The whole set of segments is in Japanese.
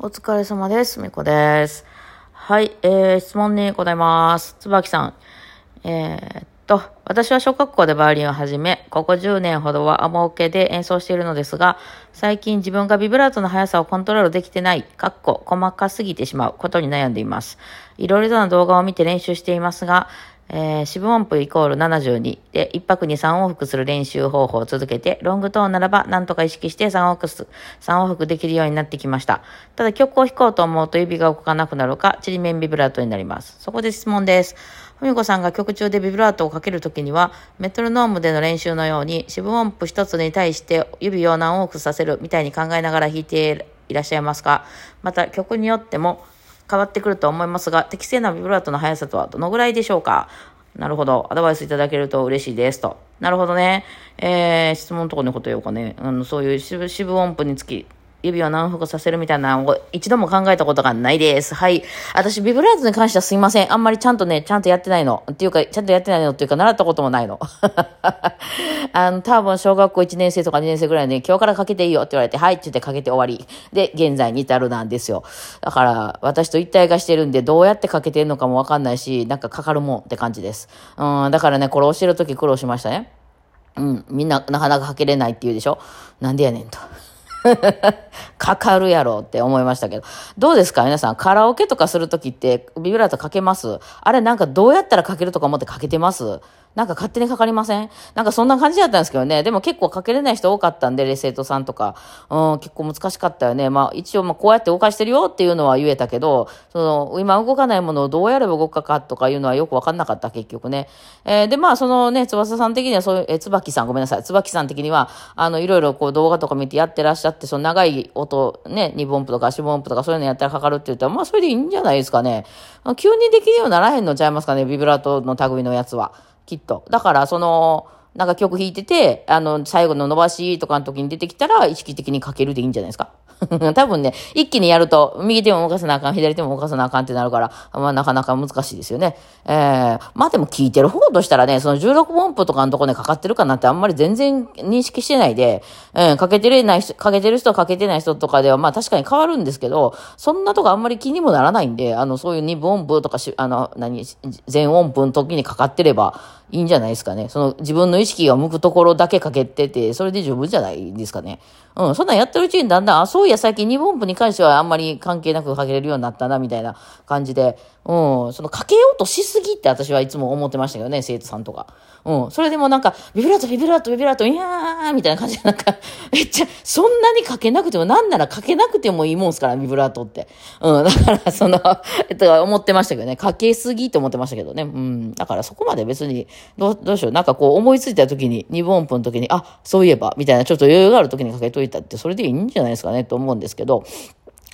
お疲れ様です。みこです。はい、えー、質問に答えます。つばきさん。えー、っと、私は小学校でバイオリンを始め、ここ10年ほどはアモオケで演奏しているのですが、最近自分がビブラートの速さをコントロールできてない、かっこ細かすぎてしまうことに悩んでいます。いろいろな動画を見て練習していますが、えー、四分音符イコール72で、一拍に3往復する練習方法を続けて、ロングトーンならば何とか意識して3往復す、3往復できるようになってきました。ただ曲を弾こうと思うと指が動かなくなるか、ちりめんビブラートになります。そこで質問です。ふみこさんが曲中でビブラートをかけるときには、メトロノームでの練習のように、四分音符一つに対して指を何往復させるみたいに考えながら弾いていらっしゃいますか？また曲によっても、変わってくると思いますが、適正なビブラートの速さとはどのぐらいでしょうか？なるほど。アドバイスいただけると嬉しいです。と。なるほどね。えー、質問のところに答えようかね。あの、そういう四分音符につき、指を何複させるみたいなのを一度も考えたことがないです。はい。私、ビブラートに関してはすいません。あんまりちゃんとね、ちゃんとやってないの。っていうか、ちゃんとやってないのっていうか、習ったこともないの。あの、多分、小学校1年生とか2年生ぐらいで、今日からかけていいよって言われて、はいって言ってかけて終わり。で、現在に至るなんですよ。だから、私と一体化してるんで、どうやってかけてんのかもわかんないし、なんかかかるもんって感じです。うん、だからね、これ教えるとき苦労しましたね。うん、みんななかなかかけれないって言うでしょなんでやねんと。かかるやろって思いましたけど。どうですか？皆さん、カラオケとかするときってビブラートかけます？あれなんかどうやったらかけるとか思ってかけてます？なんか勝手にかかりません？なんかそんな感じだったんですけどね。でも結構かけれない人多かったんで、レセートさんとか。うん、結構難しかったよね。まあ一応まあこうやって動かしてるよっていうのは言えたけど、その今動かないものをどうやれば動くかとかいうのはよくわかんなかった結局ね。えーでまあそのね、翼さん的にはそういう、え、椿さんごめんなさい。椿さん的には、あのいろいろこう動画とか見てやってらっしゃって、その長い音、ね、2分音符とか4分音符とかそういうのやったらかかるって言ったら、まあそれでいいんじゃないですかね。急にできるようにならへんのちゃいますかね、ビブラートの類のやつは。きっと。だから、その、なんか曲弾いてて、あの、最後の伸ばしとかの時に出てきたら、意識的にかけるでいいんじゃないですか。多分ね、一気にやると、右手も動かさなあかん、左手も動かさなあかんってなるから、まあなかなか難しいですよね。えー、まあでも聞いてる方としたらね、その16音符とかのとこでかかってるかなってあんまり全然認識してないで、うん、かけてるない人、かけてる人、かけてない人とかでは、まあ確かに変わるんですけど、そんなとこあんまり気にもならないんで、あの、そういう二分音符とかし、あの、何、全音符の時にかかってればいいんじゃないですかね。その自分の意識が向くところだけかけてて、それで十分じゃないですかね。うん、そんなんやってるうちにだんだん、あ、そういや最近二分部に関してはあんまり関係なくかけれるようになったな、みたいな感じで、うん、そのかけようとしすぎって私はいつも思ってましたけどね、生徒さんとか。うん、それでもなんか、ビブラート、ビブラート、ビブラート、いやー、みたいな感じで、なんか、めっちゃ、そんなにかけなくても、なんならかけなくてもいいもんすから、ビブラートって。うん、だから、その、えっと、思ってましたけどね、かけすぎって思ってましたけどね。うん、だからそこまで別に、どう、どうしよう、なんかこう思いついた時に、二分音符の時に、あ、そういえば、みたいな、ちょっと余裕がある時にかけといたって、それでいいんじゃないですかね、と思うんですけど、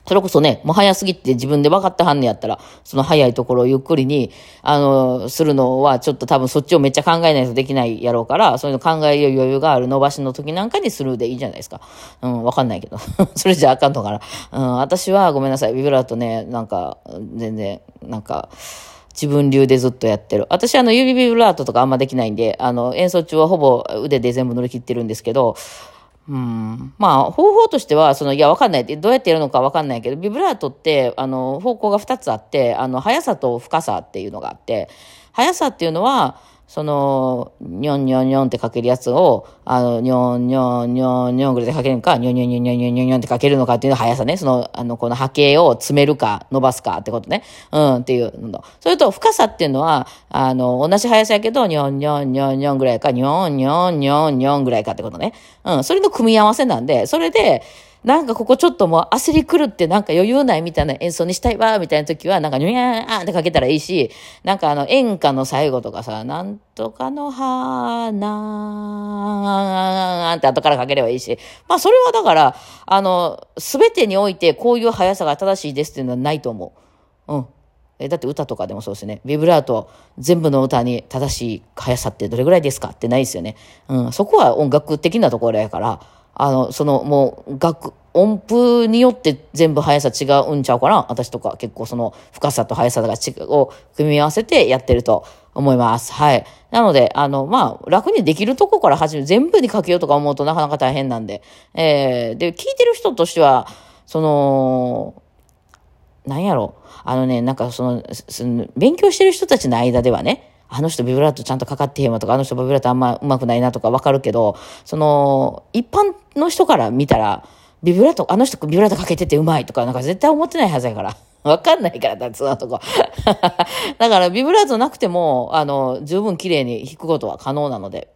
それこそね、もう早すぎて自分で分かってはんねやったら、その早いところをゆっくりに、あの、するのは、ちょっと多分そっちをめっちゃ考えないとできないやろうから、そういうの考える余裕がある伸ばしの時なんかにするでいいじゃないですか。うん、分かんないけど。それじゃあかんのかな。うん、私はごめんなさい。ビブラートね、なんか、全然、なんか、自分流でずっとやってる。私あの指ビブラートとかあんまできないんで、あの演奏中はほぼ腕で全部乗り切ってるんですけど、うん、まあ、方法としては、その、いや、わかんない。どうやってやるのかわかんないけど、ビブラートって、あの、方向が2つあって、あの、速さと深さっていうのがあって、速さっていうのは、その、にょんにょんにょんってかけるやつを、あの、にょんにょんにょんにょんぐらいでかけるのか、にょんにょんにょんにょんにょんにょんにょんってかけるのかっていうのは速さね。その、あの、この波形を詰めるか、伸ばすかってことね。うん、っていうの。それと、深さっていうのは、あの、同じ速さやけど、にょんにょんにょんにょんぐらいか、にょんにょんにょんにょんぐらいかってことね。うん、それの組み合わせなんで、それで、なんかここちょっともう焦り狂ってなんか余裕ないみたいな演奏にしたいわ、みたいな時は、なんかニュヤーンってかけたらいいし、なんかあの演歌の最後とかさ、なんとかの花って後からかければいいし、まあそれはだから、あの、すべてにおいてこういう速さが正しいですっていうのはないと思う。うん。えだって歌とかでもそうですね。ビブラート、全部の歌に正しい速さってどれぐらいですかってないですよね。うん。そこは音楽的なところやから、あの、その、もう、楽、音符によって全部速さ違うんちゃうかな私とか結構その深さと速さが違う、を組み合わせてやってると思います。はい。なので、あの、まあ、楽にできるとこから始め、全部にかけようとか思うとなかなか大変なんで、えー、で、聞いてる人としては、その、なんやろ。あのね、なんかその、その勉強してる人たちの間ではね、あの人ビブラートちゃんとかかってへんわとか、あの人ビブラートあんま上手くないなとかわかるけど、その、一般の人から見たら、ビブラート、あの人ビブラートかけててうまいとか、なんか絶対思ってないはずやから。わかんないからだ、そのとこ。だから、ビブラートなくても、あの、十分綺麗に弾くことは可能なので。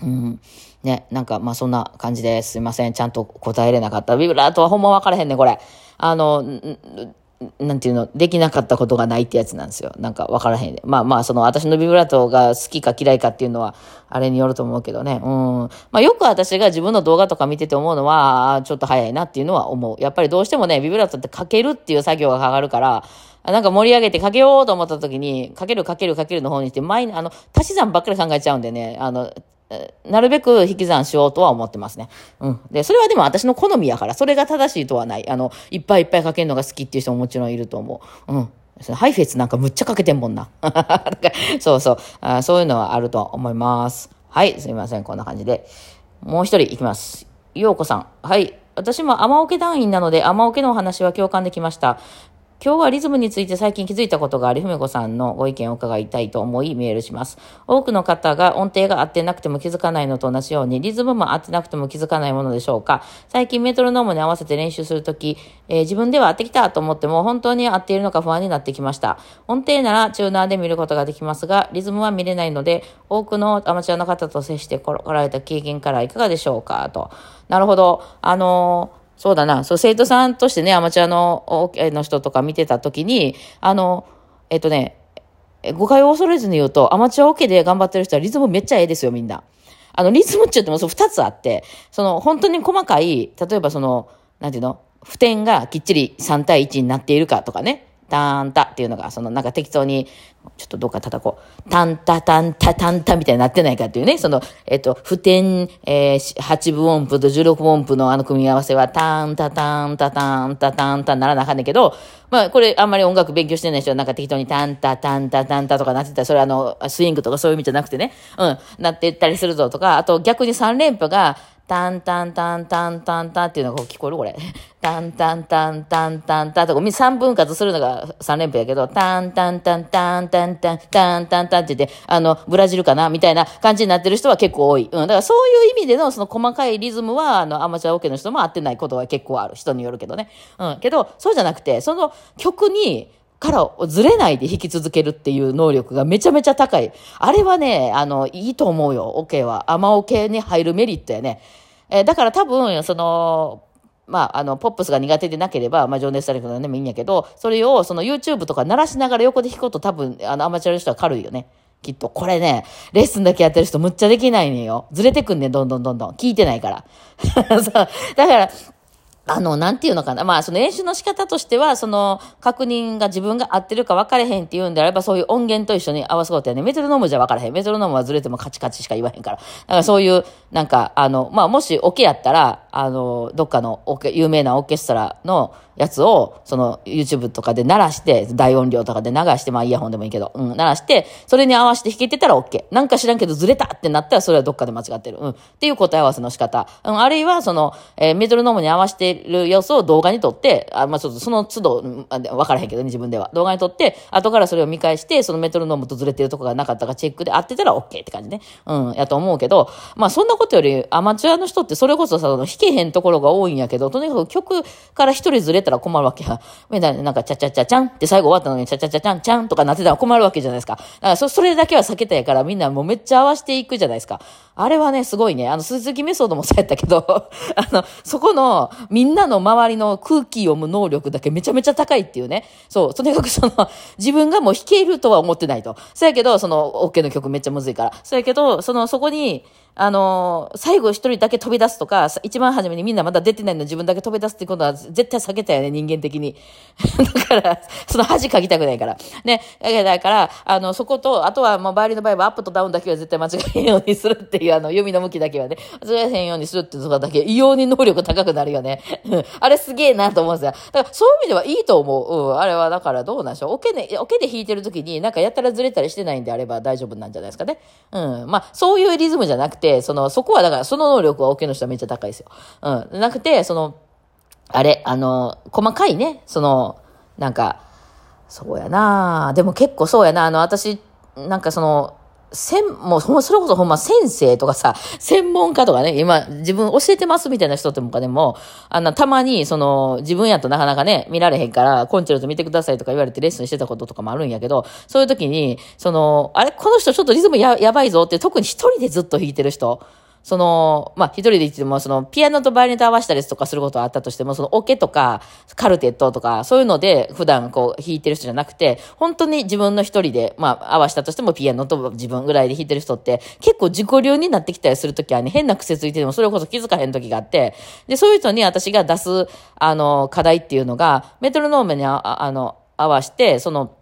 うん。ね、なんか、まあ、そんな感じです。いません。ちゃんと答えれなかった。ビブラートはほんま分からへんね、これ。あの、なんていうの、できなかったことがないってやつなんですよ。なんか分からへんで。まあまあ、その私のビブラートが好きか嫌いかっていうのは、あれによると思うけどね。うん。まあよく私が自分の動画とか見てて思うのは、ちょっと早いなっていうのは思う。やっぱりどうしてもね、ビブラートってかけるっていう作業がかかるから、なんか盛り上げてかけようと思った時に、かけるかけるかけるの方にして、前に、あの、足し算ばっかり考えちゃうんでね、あの、なるべく引き算しようとは思ってますね。うん。で、それはでも私の好みやから、それが正しいとはない。あの、いっぱいいっぱいかけるのが好きっていう人ももちろんいると思う。うん。ハイフェイスなんかむっちゃかけてんもんな。そうそうあ。そういうのはあると思います。はい、すみません。こんな感じで。もう一人いきます。ようこさん。はい。私も雨桶団員なので、雨桶のお話は共感できました。今日はリズムについて最近気づいたことがあり、ふめこさんのご意見を伺いたいと思いメールします。多くの方が音程が合ってなくても気づかないのと同じように、リズムも合ってなくても気づかないものでしょうか。最近メトロノームに合わせて練習するとき、えー、自分では合ってきたと思っても本当に合っているのか不安になってきました。音程ならチューナーで見ることができますが、リズムは見れないので、多くのアマチュアの方と接してこられた経験からいかがでしょうかと。なるほど。あのーそうだな。そう、生徒さんとしてね、アマチュアの、の人とか見てた時に、あの、えっとね、誤解を恐れずに言うと、アマチュアオ、ケで頑張ってる人はリズムめっちゃええですよ、みんな。あの、リズムって言ってもそう二つあって、その、本当に細かい、例えばその、なんていうの普点がきっちり3対1になっているかとかね。タンタっていうのが、そのなんか適当に、ちょっとどっか叩こう。タンタタンタタンタみたいになってないかっていうね。その、えっと、普天、えー、8分音符と16分音符のあの組み合わせは、タンタタンタタンタタンタならなあかんねんけど、まあ、これあんまり音楽勉強してない人はなんか適当にタンタタンタタンタとかなってたら、それあの、スイングとかそういう意味じゃなくてね、うん、なってったりするぞとか、あと逆に3連符が、タンタンタンタンタンタンっていうのが聞こえるこれ。タンタンタンタンタンタンとか、3分割するのが3連符やけど、タンタンタンタンタンタンタンタンタンって言って、あの、ブラジルかなみたいな感じになってる人は結構多い。うん。だからそういう意味でのその細かいリズムは、あの、アマチュアオケの人も合ってないことは結構ある。人によるけどね。うん。けど、そうじゃなくて、その曲に、からずれないで弾き続けるっていう能力がめちゃめちゃ高い。あれはね、あの、いいと思うよ、オ、ケは。アマオケに入るメリットやね。えー、だから多分、その、まあ、あの、ポップスが苦手でなければ、まあ、情熱大陸なんでもいいんやけど、それを、その YouTube とか鳴らしながら横で弾くこと多分、あの、アマチュアの人は軽いよね。きっと。これね、レッスンだけやってる人むっちゃできないねよ。ずれてくんねん、どんどんどんどん。聞いてないから。そう。だから、あの、なんていうのかな。まあ、その練習の仕方としては、その、確認が自分が合ってるか分かれへんっていうんであれば、そういう音源と一緒に合わせことやね。メトロノームじゃ分からへん。メトロノームはずれてもカチカチしか言わへんから。だからそういう、なんか、あの、まあ、もしオケやったら、あの、どっかのオケ、有名なオーケストラのやつを、その、YouTube とかで鳴らして、大音量とかで流して、まあ、イヤホンでもいいけど、うん、鳴らして、それに合わせて弾けてたら OK。なんか知らんけどずれたってなったら、それはどっかで間違ってる。うん。っていう答え合わせの仕方。うん、あるいは、その、えー、メトロノームに合わせてる様子を動画に撮って、あ、まあ、ちょっとその都度、わからへんけどね、自分では。動画に撮って、後からそれを見返して、そのメトロノームとずれてるとこがなかったかチェックで合ってたら OK って感じね。うん、やと思うけど、まあ、そんなことより、アマチュアの人ってそれこそさ、弾けへんところが多いんやけど、とにかく曲から一人ずれたら困るわけや。みたいな、なんか、ちゃちゃちゃちゃんって最後終わったのに、ちゃちゃちゃちゃんちゃんとかなってたら困るわけじゃないですか。だからそ、それだけは避けたやから、みんなもうめっちゃ合わせていくじゃないですか。あれはね、すごいね。あの、鈴木メソッドもそうやったけど、あの、そこの、みんなの周りの空気読む能力だけめちゃめちゃ高いっていうね。そう、とにかくその、自分がもう弾けるとは思ってないと。そうやけど、その、OK の曲めっちゃむずいから。そうやけど、その、そこに、あの、最後一人だけ飛び出すとか、一番初めにみんなまだ出てないの自分だけ飛び出すっていうことは絶対避けたよね、人間的に。だから、その恥かきたくないから。ね。だから、あの、そこと、あとは、まあ、バイオリンの場合はアップとダウンだけは絶対間違えへんようにするっていう、うあの、読みの向きだけはね。ずれへんようにするっていうとこだけ、異様に能力高くなるよね。あれすげえなと思うんですよ。だからそういう意味ではいいと思う。うん、あれはだからどうなんでしょう。オケね、オケで弾いてる時になんかやたらずれたりしてないんであれば大丈夫なんじゃないですかね。うん。まあ、そういうリズムじゃなくて、その、そこはだからその能力はおけの人はめっちゃ高いですよ。うん。なくて、その、あれ、あの、細かいね、その、なんか、そうやなでも結構そうやなあの、私、なんかその、せん、もう、それこそほんま先生とかさ、専門家とかね、今、自分教えてますみたいな人とかでも、あの、たまに、その、自分やとなかなかね、見られへんから、コンチェルト見てくださいとか言われてレッスンしてたこととかもあるんやけど、そういう時に、その、あれ、この人ちょっとリズムや、やばいぞって、特に一人でずっと弾いてる人。その、まあ、一人で言っても、その、ピアノとバイオリンと合わせたりとかすることはあったとしても、その、オケとか、カルテットとか、そういうので、普段こう、弾いてる人じゃなくて、本当に自分の一人で、まあ、合わせたとしても、ピアノと自分ぐらいで弾いてる人って、結構自己流になってきたりするときはね、変な癖ついてても、それこそ気づかへんときがあって、で、そういう人に私が出す、あの、課題っていうのが、メトロノームにあの、合わせて、その、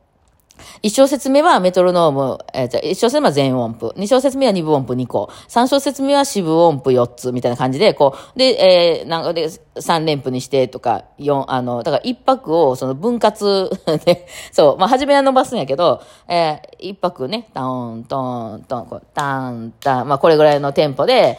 1小節目はメトロノーム、えー、じゃ1小節目は全音符、2小節目は2分音符2個、3小節目は四分音符4つみたいな感じで、こう、で、えー、なんかで、3連符にしてとか、四、あの、だから1泊をその分割で そう、まあ、初めは伸ばすんやけど、えー、1泊ね、タン、トン、トン、こう、タン、タン、まあ、これぐらいのテンポで、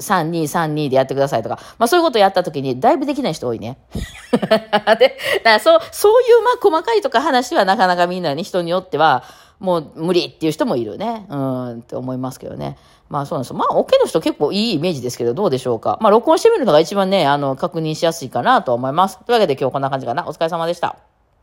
3232でやってくださいとか、まあそういうことやったときに、だいぶできない人多いね。で、だからそう、そういうまあ細かいとか話はなかなかみんなね、人によっては、もう無理っていう人もいるね。うん、って思いますけどね。まあそうなんですよ。まあ、オケの人結構いいイメージですけど、どうでしょうか。まあ、録音してみるのが一番ね、あの、確認しやすいかなと思います。というわけで今日こんな感じかな。お疲れ様でした。